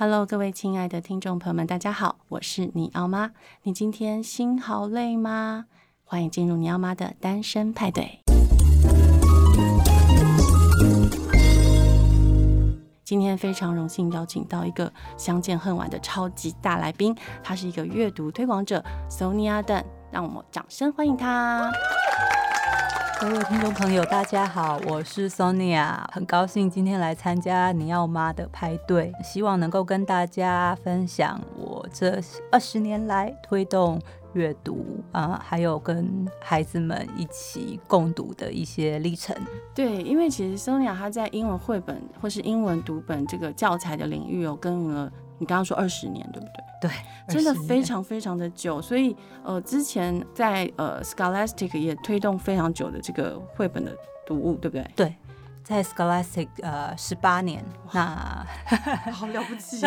Hello，各位亲爱的听众朋友们，大家好，我是尼奥妈。你今天心好累吗？欢迎进入尼奥妈的单身派对。今天非常荣幸邀请到一个相见恨晚的超级大来宾，他是一个阅读推广者 Sonia Dunn，让我们掌声欢迎他。各位听众朋友，大家好，我是 Sonia，很高兴今天来参加尼奥妈的派对，希望能够跟大家分享我这二十年来推动阅读啊、呃，还有跟孩子们一起共读的一些历程。对，因为其实 Sonia 她在英文绘本或是英文读本这个教材的领域有耕耘了，你刚刚说二十年，对不对？对，真的非常非常的久，所以呃，之前在呃 Scholastic 也推动非常久的这个绘本的读物，对不对？对。在 Scholastic 呃十八年，那 好了不起，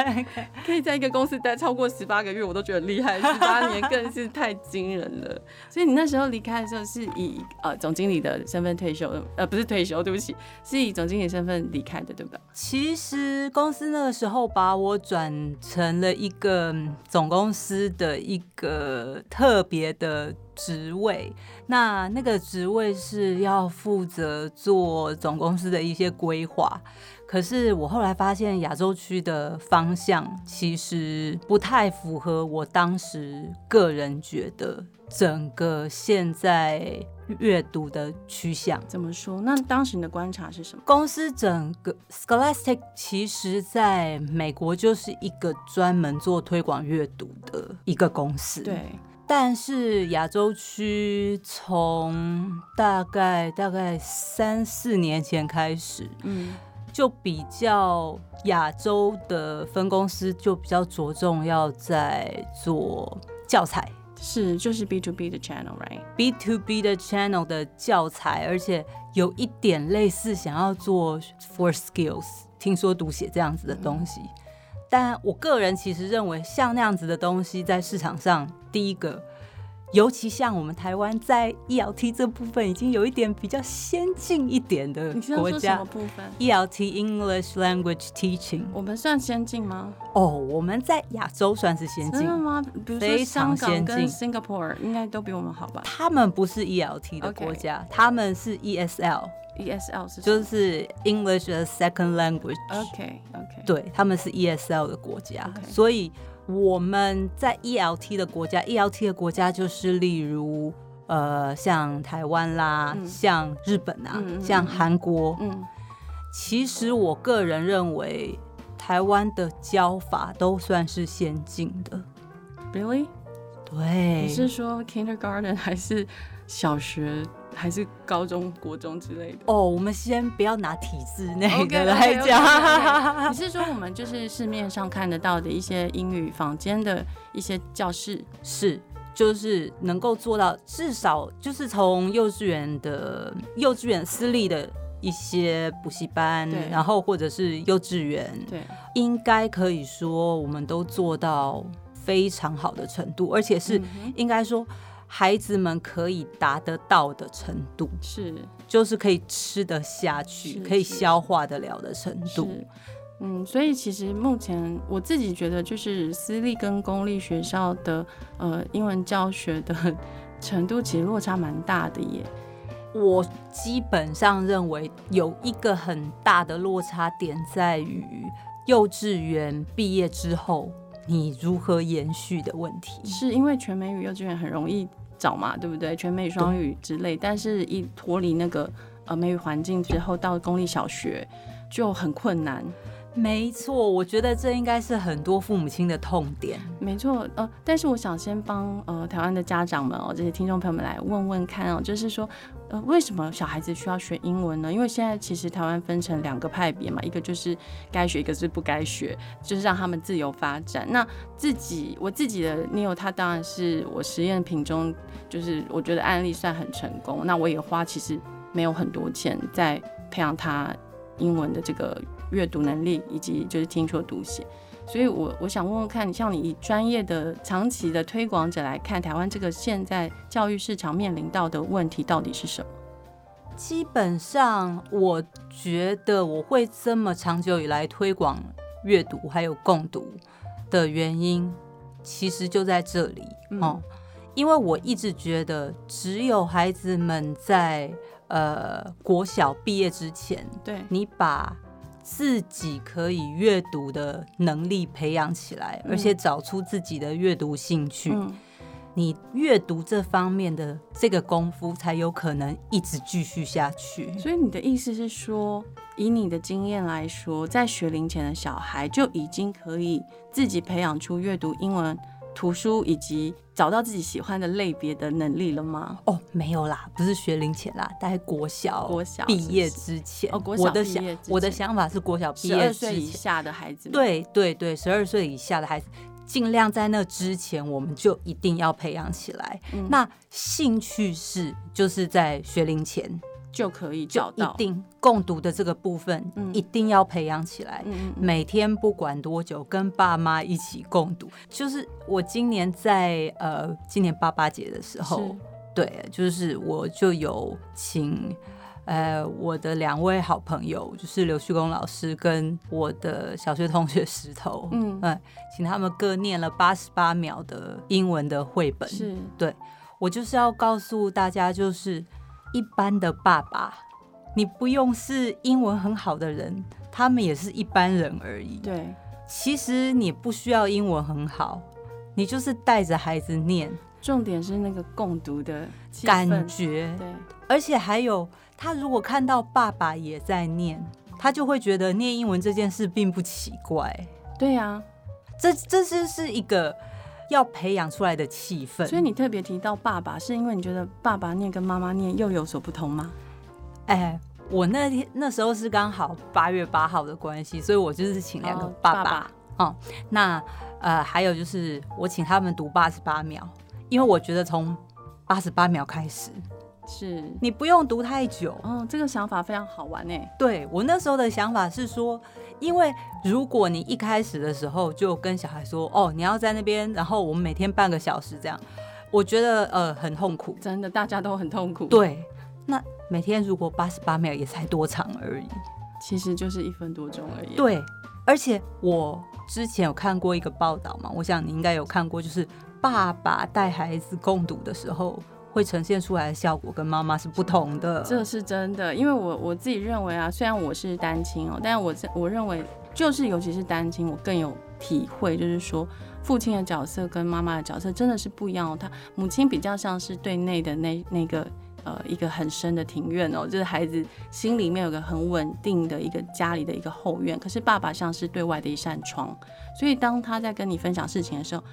可以在一个公司待超过十八个月，我都觉得厉害，十八年更是太惊人了。所以你那时候离开的时候是以呃总经理的身份退休，呃不是退休，对不起，是以总经理身份离开的，对不对？其实公司那个时候把我转成了一个总公司的一个特别的职位，那那个职位是要负责做总公司的一些规划。可是我后来发现，亚洲区的方向其实不太符合我当时个人觉得整个现在阅读的趋向。怎么说？那当时你的观察是什么？公司整个 Scholastic 其实在美国就是一个专门做推广阅读的一个公司。对。但是亚洲区从大概大概三四年前开始，嗯，就比较亚洲的分公司就比较着重要在做教材，是就是 B to B 的 channel，right？B to B 的 channel 的教材，而且有一点类似想要做 for skills，听说读写这样子的东西。嗯但我个人其实认为，像那样子的东西在市场上，第一个，尤其像我们台湾在 ELT 这部分已经有一点比较先进一点的国家。什么部分？ELT English Language Teaching，我们算先进吗？哦，我们在亚洲算是先进。真的吗？比如说香港跟 Singapore 应该都比我们好吧？他们不是 ELT 的国家.他们是 ESL。ESL 是就是 English as Second Language。OK OK，对，他们是 ESL 的国家.所以我们在 ELT 的国家，ELT 的国家就是例如呃，像台湾啦，嗯、像日本啊，嗯、像韩国。嗯，其实我个人认为，台湾的教法都算是先进的。Really？对，你是说 Kindergarten 还是小学？还是高中、国中之类的哦。Oh, 我们先不要拿体制那个来讲。Okay, okay, okay, okay. 你是说我们就是市面上看得到的一些英语房间的一些教室，是就是能够做到至少就是从幼稚园的幼稚园私立的一些补习班，对然后或者是幼稚园，对，应该可以说我们都做到非常好的程度，而且是应该说。孩子们可以达得到的程度是，就是可以吃得下去，可以消化得了的程度。嗯，所以其实目前我自己觉得，就是私立跟公立学校的呃英文教学的程度其实落差蛮大的耶。我基本上认为有一个很大的落差点在于幼稚园毕业之后。你如何延续的问题，是因为全美语幼稚园很容易找嘛，对不对？全美语双语之类，但是一脱离那个呃美语环境之后，到公立小学就很困难。没错，我觉得这应该是很多父母亲的痛点。没错，呃，但是我想先帮呃台湾的家长们哦，这些听众朋友们来问问看哦，就是说，呃，为什么小孩子需要学英文呢？因为现在其实台湾分成两个派别嘛，一个就是该学，一个是不该学，就是让他们自由发展。那自己我自己的 Neo，他当然是我实验品中，就是我觉得案例算很成功。那我也花其实没有很多钱在培养他英文的这个。阅读能力以及就是听说读写，所以我我想问问看，像你以专业的长期的推广者来看，台湾这个现在教育市场面临到的问题到底是什么？基本上，我觉得我会这么长久以来推广阅读还有共读的原因，其实就在这里哦。嗯因为我一直觉得，只有孩子们在呃国小毕业之前，对，你把自己可以阅读的能力培养起来，嗯、而且找出自己的阅读兴趣，嗯、你阅读这方面的这个功夫才有可能一直继续下去。所以你的意思是说，以你的经验来说，在学龄前的小孩就已经可以自己培养出阅读英文图书以及找到自己喜欢的类别的能力了吗？哦，没有啦，不是学龄前啦，大概国小国小毕业之前。哦，国小毕业之前。我的想我的想法是国小毕业，十二岁以下的孩子。对对对，十二岁以下的孩子，尽量在那之前，我们就一定要培养起来。嗯、那兴趣是就是在学龄前。就可以找到，一定共读的这个部分，嗯、一定要培养起来。嗯、每天不管多久，跟爸妈一起共读。就是我今年在呃，今年爸爸节的时候，对，就是我就有请呃我的两位好朋友，就是刘旭公老师跟我的小学同学石头，嗯，嗯，请他们各念了八十八秒的英文的绘本。是，对，我就是要告诉大家，就是。一般的爸爸，你不用是英文很好的人，他们也是一般人而已。对，其实你不需要英文很好，你就是带着孩子念。重点是那个共读的感觉。对，而且还有，他如果看到爸爸也在念，他就会觉得念英文这件事并不奇怪。对呀、啊，这这是是一个。要培养出来的气氛，所以你特别提到爸爸，是因为你觉得爸爸念跟妈妈念又有所不同吗？哎，我那天那时候是刚好八月八号的关系，所以我就是请两个爸爸。哦，那呃，还有就是我请他们读八十八秒，因为我觉得从八十八秒开始。是你不用读太久，嗯，这个想法非常好玩呢。对，我那时候的想法是说，因为如果你一开始的时候就跟小孩说，哦，你要在那边，然后我们每天半个小时这样，我觉得呃很痛苦，真的大家都很痛苦。对，那每天如果八十八秒也才多长而已，其实就是一分多钟而已。对，而且我之前有看过一个报道嘛，我想你应该有看过，就是爸爸带孩子共读的时候。会呈现出来的效果跟妈妈是不同的，这是真的。因为我我自己认为啊，虽然我是单亲哦，但我我认为就是尤其是单亲，我更有体会，就是说父亲的角色跟妈妈的角色真的是不一样哦。他母亲比较像是对内的那那个呃一个很深的庭院哦，就是孩子心里面有个很稳定的一个家里的一个后院。可是爸爸像是对外的一扇窗，所以当他在跟你分享事情的时候，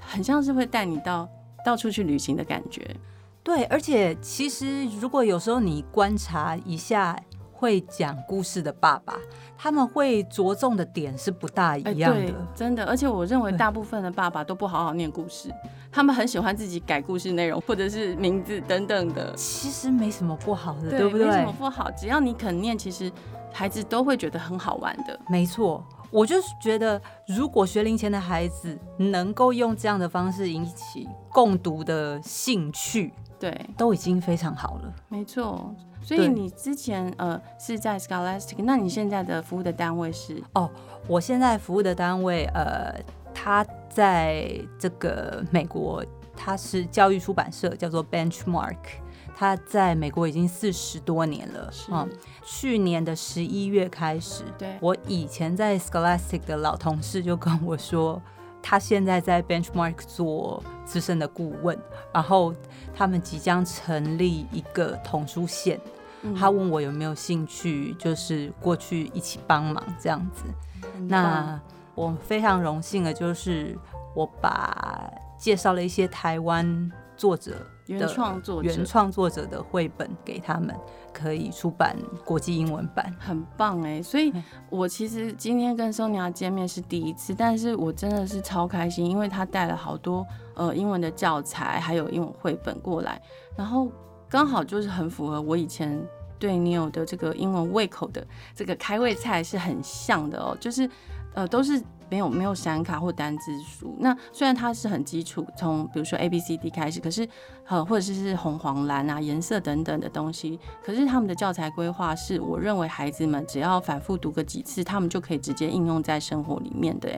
很像是会带你到到处去旅行的感觉。对，而且其实如果有时候你观察一下会讲故事的爸爸，他们会着重的点是不大一样的。欸、真的。而且我认为大部分的爸爸都不好好念故事，他们很喜欢自己改故事内容或者是名字等等的。其实没什么不好的，对不对？没什么不好，只要你肯念，其实孩子都会觉得很好玩的。没错，我就是觉得，如果学龄前的孩子能够用这样的方式引起共读的兴趣。对，都已经非常好了。没错，所以你之前呃是在 Scholastic，那你现在的服务的单位是？哦，我现在服务的单位呃，它在这个美国，它是教育出版社，叫做 Benchmark，他在美国已经四十多年了。嗯，去年的十一月开始，对，我以前在 Scholastic 的老同事就跟我说。他现在在 Benchmark 做资深的顾问，然后他们即将成立一个童书线。嗯、他问我有没有兴趣，就是过去一起帮忙这样子。嗯、那我非常荣幸的，就是我把介绍了一些台湾作者。原创作者原创作者的绘本给他们，可以出版国际英文版，很棒哎！所以，我其实今天跟 Sonia 见面是第一次，但是我真的是超开心，因为他带了好多呃英文的教材，还有英文绘本过来，然后刚好就是很符合我以前对 Neil 的这个英文胃口的这个开胃菜是很像的哦，就是。呃都是。没有没有闪卡或单字书，那虽然它是很基础，从比如说 A B C D 开始，可是呃或者是是红黄蓝啊颜色等等的东西，可是他们的教材规划是我认为孩子们只要反复读个几次，他们就可以直接应用在生活里面的。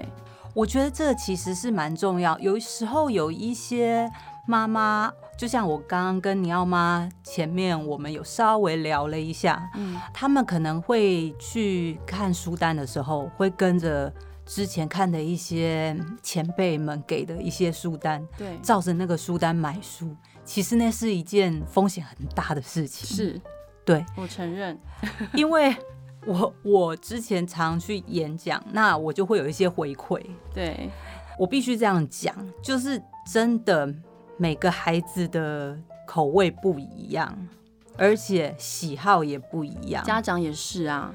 我觉得这其实是蛮重要。有时候有一些妈妈，就像我刚刚跟尼奥妈前面我们有稍微聊了一下，嗯，他们可能会去看书单的时候会跟着。之前看的一些前辈们给的一些书单，对，照着那个书单买书，其实那是一件风险很大的事情。是，对，我承认，因为我我之前常去演讲，那我就会有一些回馈。对，我必须这样讲，就是真的每个孩子的口味不一样，而且喜好也不一样，家长也是啊，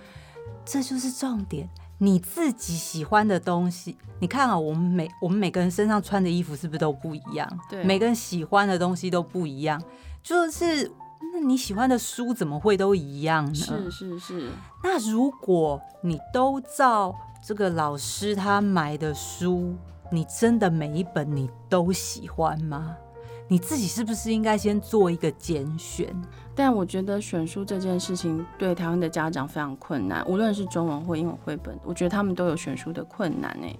这就是重点。你自己喜欢的东西，你看啊，我们每我们每个人身上穿的衣服是不是都不一样？对，每个人喜欢的东西都不一样。就是，那你喜欢的书怎么会都一样呢？是是是。那如果你都照这个老师他买的书，你真的每一本你都喜欢吗？你自己是不是应该先做一个拣选？但我觉得选书这件事情对台湾的家长非常困难，无论是中文或英文绘本，我觉得他们都有选书的困难诶。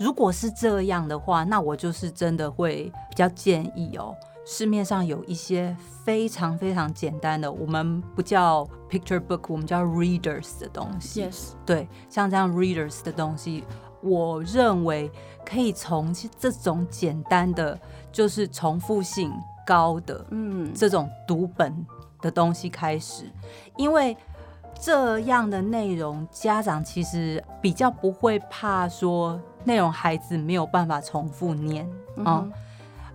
如果是这样的话，那我就是真的会比较建议哦，市面上有一些非常非常简单的，我们不叫 picture book，我们叫 readers 的东西。Yes，对，像这样 readers 的东西，我认为可以从这种简单的。就是重复性高的，嗯，这种读本的东西开始，因为这样的内容，家长其实比较不会怕说内容孩子没有办法重复念啊，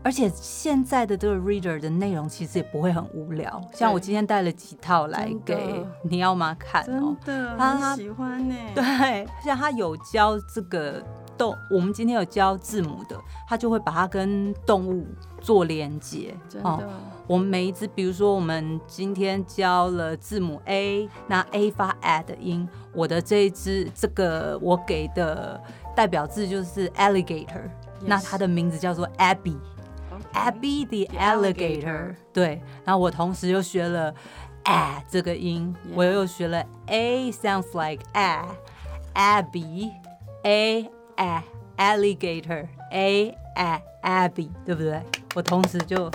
而且现在的这个 reader 的内容其实也不会很无聊。像我今天带了几套来给尼奥妈看哦，真的，他喜欢呢。对，像他有教这个。动，我们今天有教字母的，他就会把它跟动物做连接。哦，我们每一只，比如说我们今天教了字母 A，那 A 发 A 的音，我的这一只这个我给的代表字就是 alligator，Yes. 那它的名字叫做 Abby，Abby Okay. the alligator。对，然后我同时又学了 A 这个音.我又学了 A sounds like A，Abby A。a alligator a a Abby 对不对？我同时就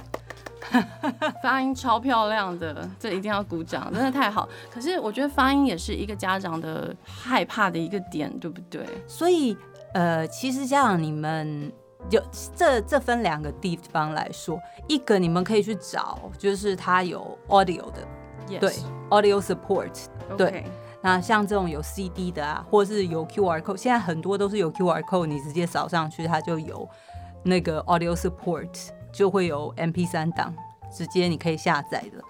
发音超漂亮的，这一定要鼓掌，真的太好。可是我觉得发音也是一个家长的害怕的一个点，对不对？所以呃，其实家长你们有这这分两个地方来说，一个你们可以去找，就是它有 audio 的，Yes. 对，audio support，对。那像这种有 CD 的啊，或者是有 QR code，现在很多都是有 QR code，你直接扫上去，它就有那个 audio support，就会有 MP3 档，直接你可以下载的。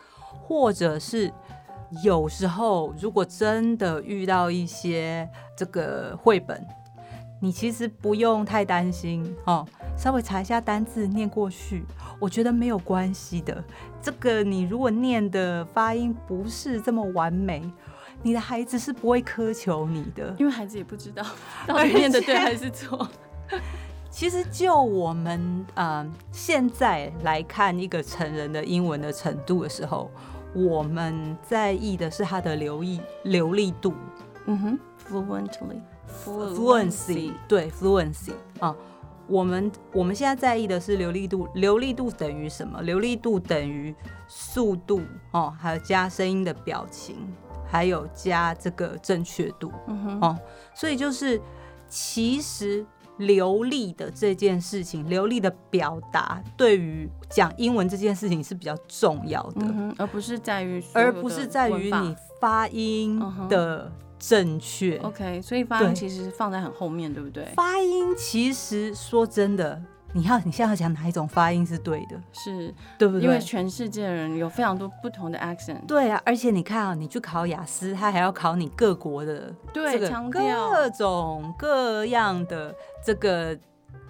或者是有时候如果真的遇到一些这个绘本，你其实不用太担心哦，稍微查一下单字念过去，我觉得没有关系的。这个你如果念的发音不是这么完美。你的孩子是不会苛求你的，因为孩子也不知道 到底念的对还是错。其实就我们呃现在来看一个成人的英文的程度的时候，我们在意的是他的流利流利度。嗯哼，fluently，fluency，, 对，fluency 啊。我们我们现在在意的是流利度，流利度等于什么？流利度等于速度哦，还有加声音的表情。还有加这个正确度，哦，所以就是其实流利的这件事情，流利的表达对于讲英文这件事情是比较重要的，嗯、而不是在于，而不是在于你发音的正确。OK，所以发音其实放在很后面，对，不对？发音其实说真的。你要你现在要讲哪一种发音是对的？是对不对？因为全世界的人有非常多不同的 accent。对啊，而且你看啊，你去考雅思，他还要考你各国的对各种各样的这个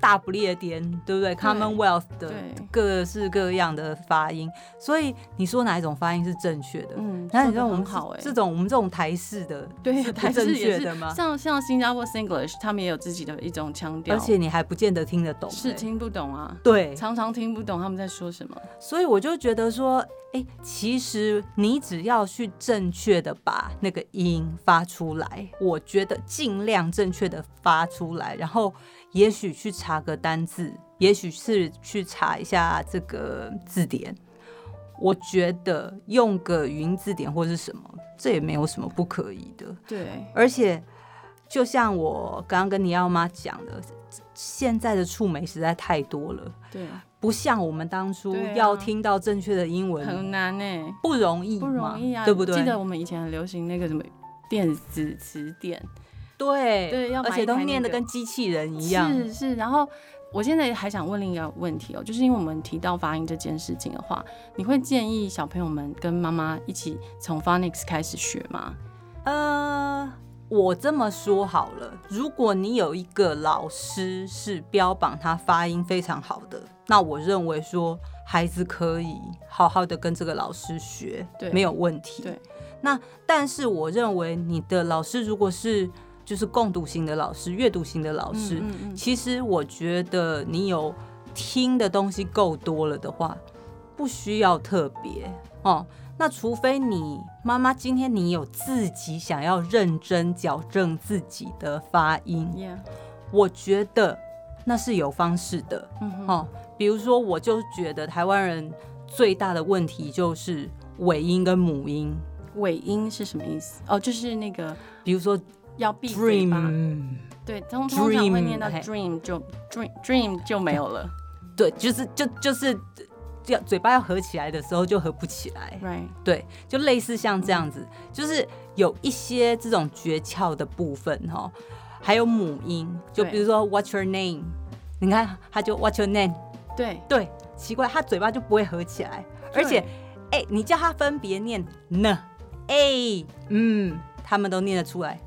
大不列颠，对不对？Commonwealth 的各式各样的发音，所以你说哪一种发音是正确的？嗯，那你知道我们好哎，这种我们这种台式的，对，台式也是。像像新加坡 Singlish，他们也有自己的一种腔调，而且你还不见得听得懂，是听不懂啊，对，常常听不懂他们在说什么，所以我就觉得说，其实你只要去正确的把那个音发出来，我觉得尽量正确的发出来，然后也许去查个单字，也许是去查一下这个字典，我觉得用个语音字典或是什么，这也没有什么不可以的。对，而且就像我刚刚跟你奥妈讲的，现在的触媒实在太多了。对。不像我们当初要听到正确的英文很难呢，不容易，不容易啊，对不对？记得我们以前很流行那个什么电子词典，对对，要而且都念的跟机器人一样。是是，然后我现在还想问另一个问题哦，就是因为我们提到发音这件事情的话，你会建议小朋友们跟妈妈一起从 Phonics 开始学吗？呃。我这么说好了，如果你有一个老师是标榜他发音非常好的，那我认为说孩子可以好好的跟这个老师学，对，没有问题。对，那但是我认为你的老师如果是就是共读型的老师、阅读型的老师，嗯嗯嗯，其实我觉得你有听的东西够多了的话，不需要特别哦。那除非你妈妈今天你有自己想要认真矫正自己的发音，Yeah. 我觉得那是有方式的。嗯，哦，比如说，我就觉得台湾人最大的问题就是尾音跟母音。尾音是什么意思？哦，就是那个，比如说要闭嘴巴。对，通通常会念到 dream 就 dream dream 就没有了。对，就是就就是。要嘴巴要合起来的时候就合不起来，Right. 对，就类似像这样子，嗯、就是有一些这种诀窍的部分哈，还有母音，就比如说 What's your name？你看他就 What's your name？对对，奇怪，他嘴巴就不会合起来，而且哎、欸，你叫他分别念呢，a，嗯，他们都念得出来。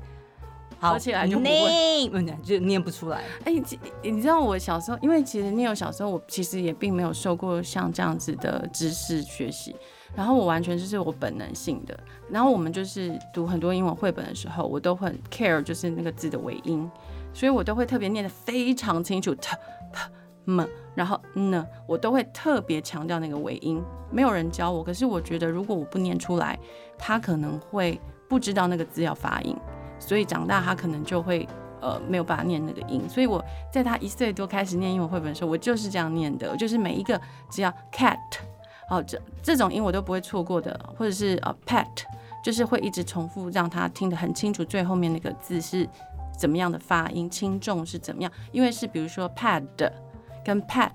好起来就不会，就念不出来。哎、欸，你知道我小时候，因为其实 Neil 小时候，我其实也并没有受过像这样子的知识学习，然后我完全就是我本能性的。然后我们就是读很多英文绘本的时候，我都很 care 就是那个字的尾音，所以我都会特别念得非常清楚，t p m，然后呢，我都会特别强调那个尾音。没有人教我，可是我觉得如果我不念出来，他可能会不知道那个字要发音。所以长大他可能就会呃没有办法念那个音，所以我在他一岁多开始念英文绘本的时候，我就是这样念的，就是每一个只要 cat，哦这这种音我都不会错过的，或者是呃 pet，就是会一直重复让他听得很清楚，最后面那个字是怎么样的发音，轻重是怎么样，因为是比如说 pad 跟 pet。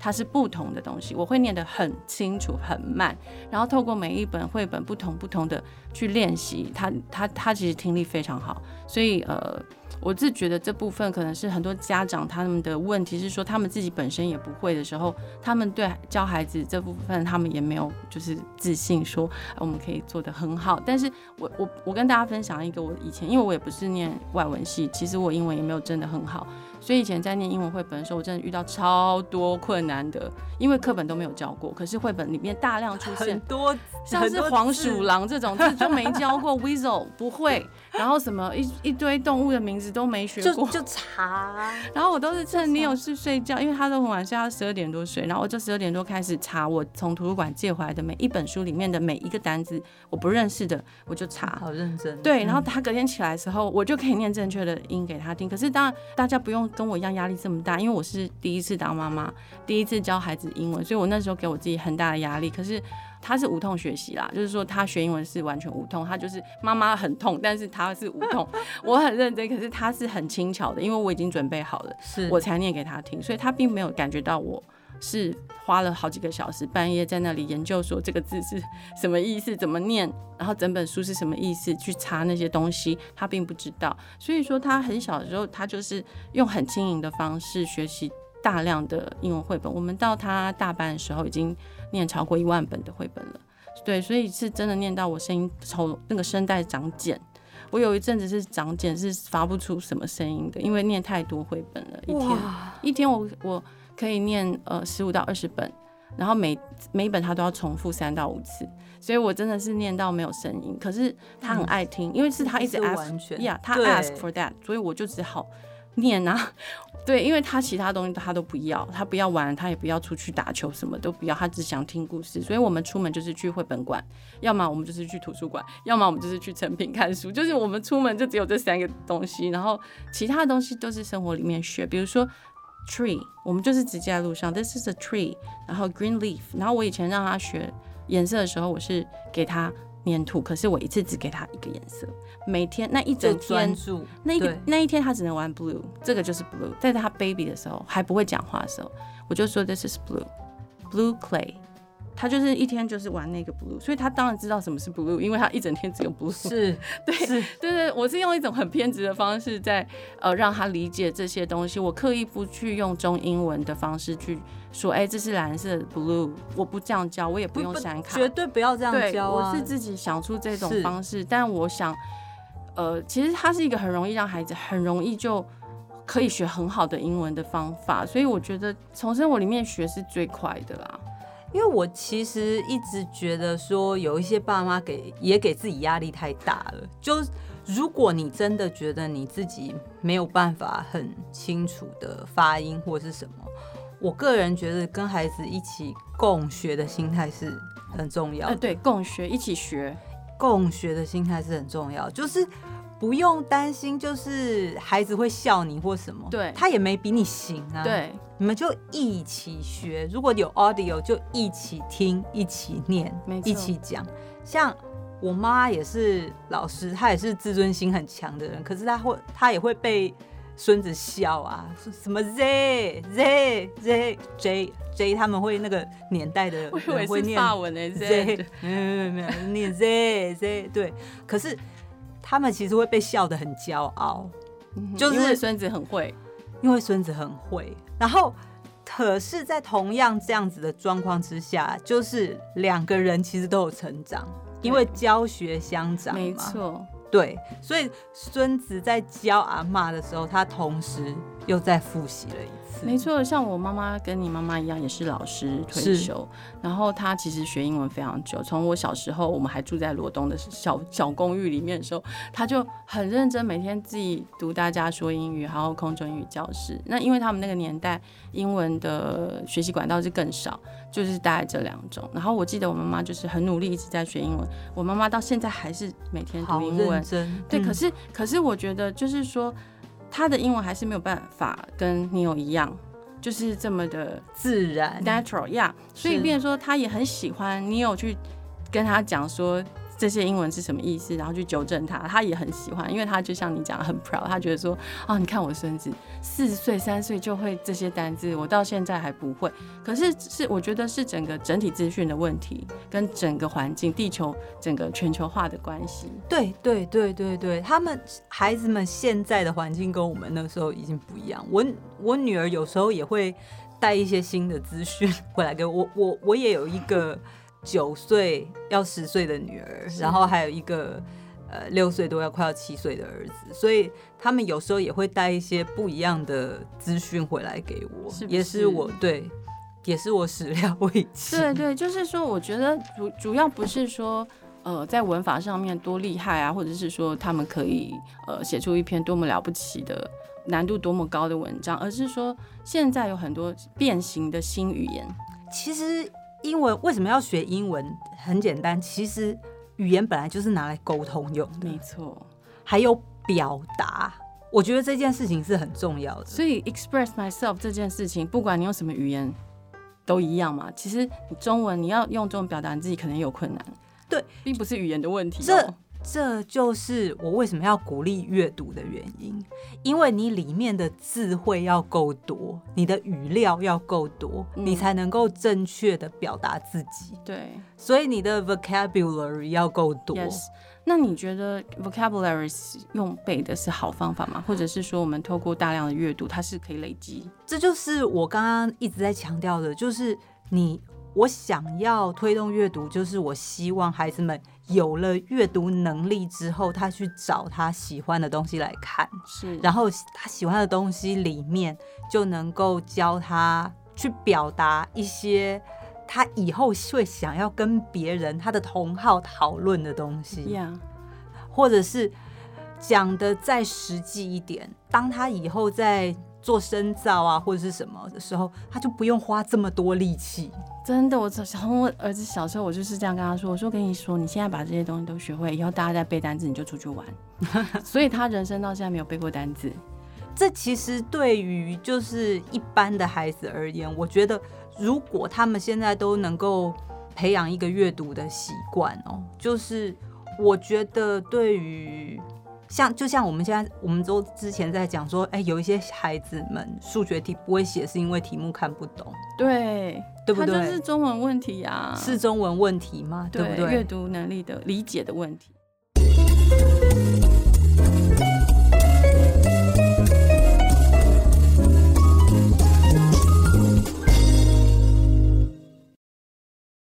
它是不同的东西，我会念得很清楚、很慢，然后透过每一本绘本不同不同的去练习，他他他其实听力非常好，所以呃。我自觉得这部分可能是很多家长他们的问题，是说他们自己本身也不会的时候，他们对教孩子这部分他们也没有就是自信说我们可以做得很好。但是我我我跟大家分享一个我以前，因为我也不是念外文系，其实我英文也没有真的很好，所以以前在念英文绘本的时候，我真的遇到超多困难的，因为课本都没有教过，可是绘本里面大量出现很多像是黄鼠狼这种字就没教过，weasel 不会，然后什么一一堆动物的名字。都没学过，就就查。然后我都是趁你有事睡觉，因为他都很晚睡，他十二点多睡。然后我就十二点多开始查，我从图书馆借回来的每一本书里面的每一个单字，我不认识的，我就查。好认真。对，然后他隔天起来的时候，我就可以念正确的音给他听。可是当然，大家不用跟我一样压力这么大，因为我是第一次当妈妈，第一次教孩子英文，所以我那时候给我自己很大的压力。可是。他是无痛学习啦，就是说他学英文是完全无痛，他就是妈妈很痛，但是他是无痛，我很认真，可是他是很轻巧的，因为我已经准备好了，是。我才念给他听，所以他并没有感觉到我是花了好几个小时半夜在那里研究说这个字是什么意思，怎么念，然后整本书是什么意思，去查那些东西，他并不知道，所以说他很小的时候，他就是用很轻盈的方式学习大量的英文绘本，我们到他大班的时候已经。念超过一万本的绘本了，对，所以是真的念到我声音从那个声带长茧，我有一阵子是长茧，是发不出什么声音的，因为念太多绘本了。一天一天我我可以念呃十五到二十本，然后每每一本他都要重复三到五次，所以我真的是念到没有声音。可是他很爱听，嗯、因为是他一直 ask，呀，yeah, 他 ask for that，所以我就只好念啊。对，因为他其他东西他都不要，他不要玩，他也不要出去打球，什么都不要，他只想听故事。所以我们出门就是去绘本馆，要么我们就是去图书馆，要么我们就是去成品看书。就是我们出门就只有这三个东西，然后其他东西都是生活里面学。比如说 tree，我们就是直接在路上，this is a tree，然后 green leaf。然后我以前让他学颜色的时候，我是给他。黏土，可是我一次只给他一个颜色，每天那一整天，那一个那一天他只能玩 blue，这个就是 blue。在他 baby 的时候还不会讲话的时候，我就说 this is blue，blue clay。他就是一天就是玩那个 blue，所以他当然知道什么是 blue，因为他一整天只有 blue。是，对，是，对对，我是用一种很偏执的方式在呃让他理解这些东西。我刻意不去用中英文的方式去说，哎、欸，这是蓝色 blue，我不这样教，我也不用闪卡，绝对不要这样教、啊、我是自己想出这种方式，但我想，呃，其实它是一个很容易让孩子很容易就可以学很好的英文的方法，所以我觉得从生活里面学是最快的啦。因为我其实一直觉得说，有一些爸妈给也给自己压力太大了。就如果你真的觉得你自己没有办法很清楚的发音或是什么，我个人觉得跟孩子一起共学的心态是很重要的。对，共学，一起学，共学的心态是很重要，就是。不用担心，就是孩子会笑你或什么，对，他也没比你行啊。对，你们就一起学，如果有 audio 就一起听，一起念，一起讲。像我妈也是老师，她也是自尊心很强的人，可是她会，她也会被孙子笑啊，什么 z z z j j，他们会那个年代的人会念法文的 z，嗯，没有念 z z，对，可是。他们其实会被笑得很骄傲，就是因为孙子很会，因为孙子很会。然后，可是，在同样这样子的状况之下，就是两个人其实都有成长，因为教学相长嘛。没错，对，所以孙子在教阿妈的时候，他同时又再复习了一次。没错，像我妈妈跟你妈妈一样，也是老师退休。然后她其实学英文非常久，从我小时候，我们还住在罗东的小小公寓里面的时候，她就很认真，每天自己读大家说英语，还有空中英语教室。那因为他们那个年代，英文的学习管道是更少，就是大概这两种。然后我记得我妈妈就是很努力，一直在学英文。我妈妈到现在还是每天读英文，对。可是，可是我觉得就是说。他的英文还是没有办法跟你有一样，就是这么的自然，natural，呀。Yeah, 所以，变成说他也很喜欢你有去跟他讲说。这些英文是什么意思？然后去纠正他，他也很喜欢，因为他就像你讲的很 proud，他觉得说啊，你看我孙子四岁三岁就会这些单字，我到现在还不会。可是是我觉得是整个整体资讯的问题，跟整个环境、地球整个全球化的关系。对对对对对，他们孩子们现在的环境跟我们那时候已经不一样。我我女儿有时候也会带一些新的资讯回来给我，我我也有一个。九岁要十岁的女儿，然后还有一个呃六岁多要快要七岁的儿子，所以他们有时候也会带一些不一样的资讯回来给我？也是我对，也是我始料未及。对对，就是说，我觉得主主要不是说呃在文法上面多厉害啊，或者是说他们可以呃写出一篇多么了不起的难度多么高的文章，而是说现在有很多变形的新语言，其实。英文为什么要学英文？很简单，其实语言本来就是拿来沟通用的。没错，还有表达，我觉得这件事情是很重要的。所以 express myself 这件事情，不管你用什么语言，都一样嘛。其实你中文你要用中文表达你自己，可能有困难。对，并不是语言的问题。这这就是我为什么要鼓励阅读的原因，因为你里面的智慧要够多，你的语料要够多，嗯、你才能够正确的表达自己。对，所以你的 vocabulary 要够多。Yes. 那你觉得 vocabulary 用背的是好方法吗？或者是说，我们透过大量的阅读，它是可以累积？这就是我刚刚一直在强调的，就是你我想要推动阅读，就是我希望孩子们有了阅读能力之后，他去找他喜欢的东西来看，是，然后他喜欢的东西里面就能够教他去表达一些他以后会想要跟别人、他的同好讨论的东西.或者是讲的再实际一点，当他以后在做深造啊或者是什么的时候，他就不用花这么多力气。真的，我从我儿子小时候，我就是这样跟他说：“我说跟你说，你现在把这些东西都学会，以后大家在背单词，你就出去玩。”所以他人生到现在没有背过单词。这其实对于就是一般的孩子而言，我觉得如果他们现在都能够培养一个阅读的习惯哦，就是我觉得对于。像就像我们现在，我们都之前在讲说，哎、欸，有一些孩子们数学题不会写，是因为题目看不懂，对，对不对？他就是中文问题呀、啊，是中文问题吗？对，对不对？阅读能力的理解的问题。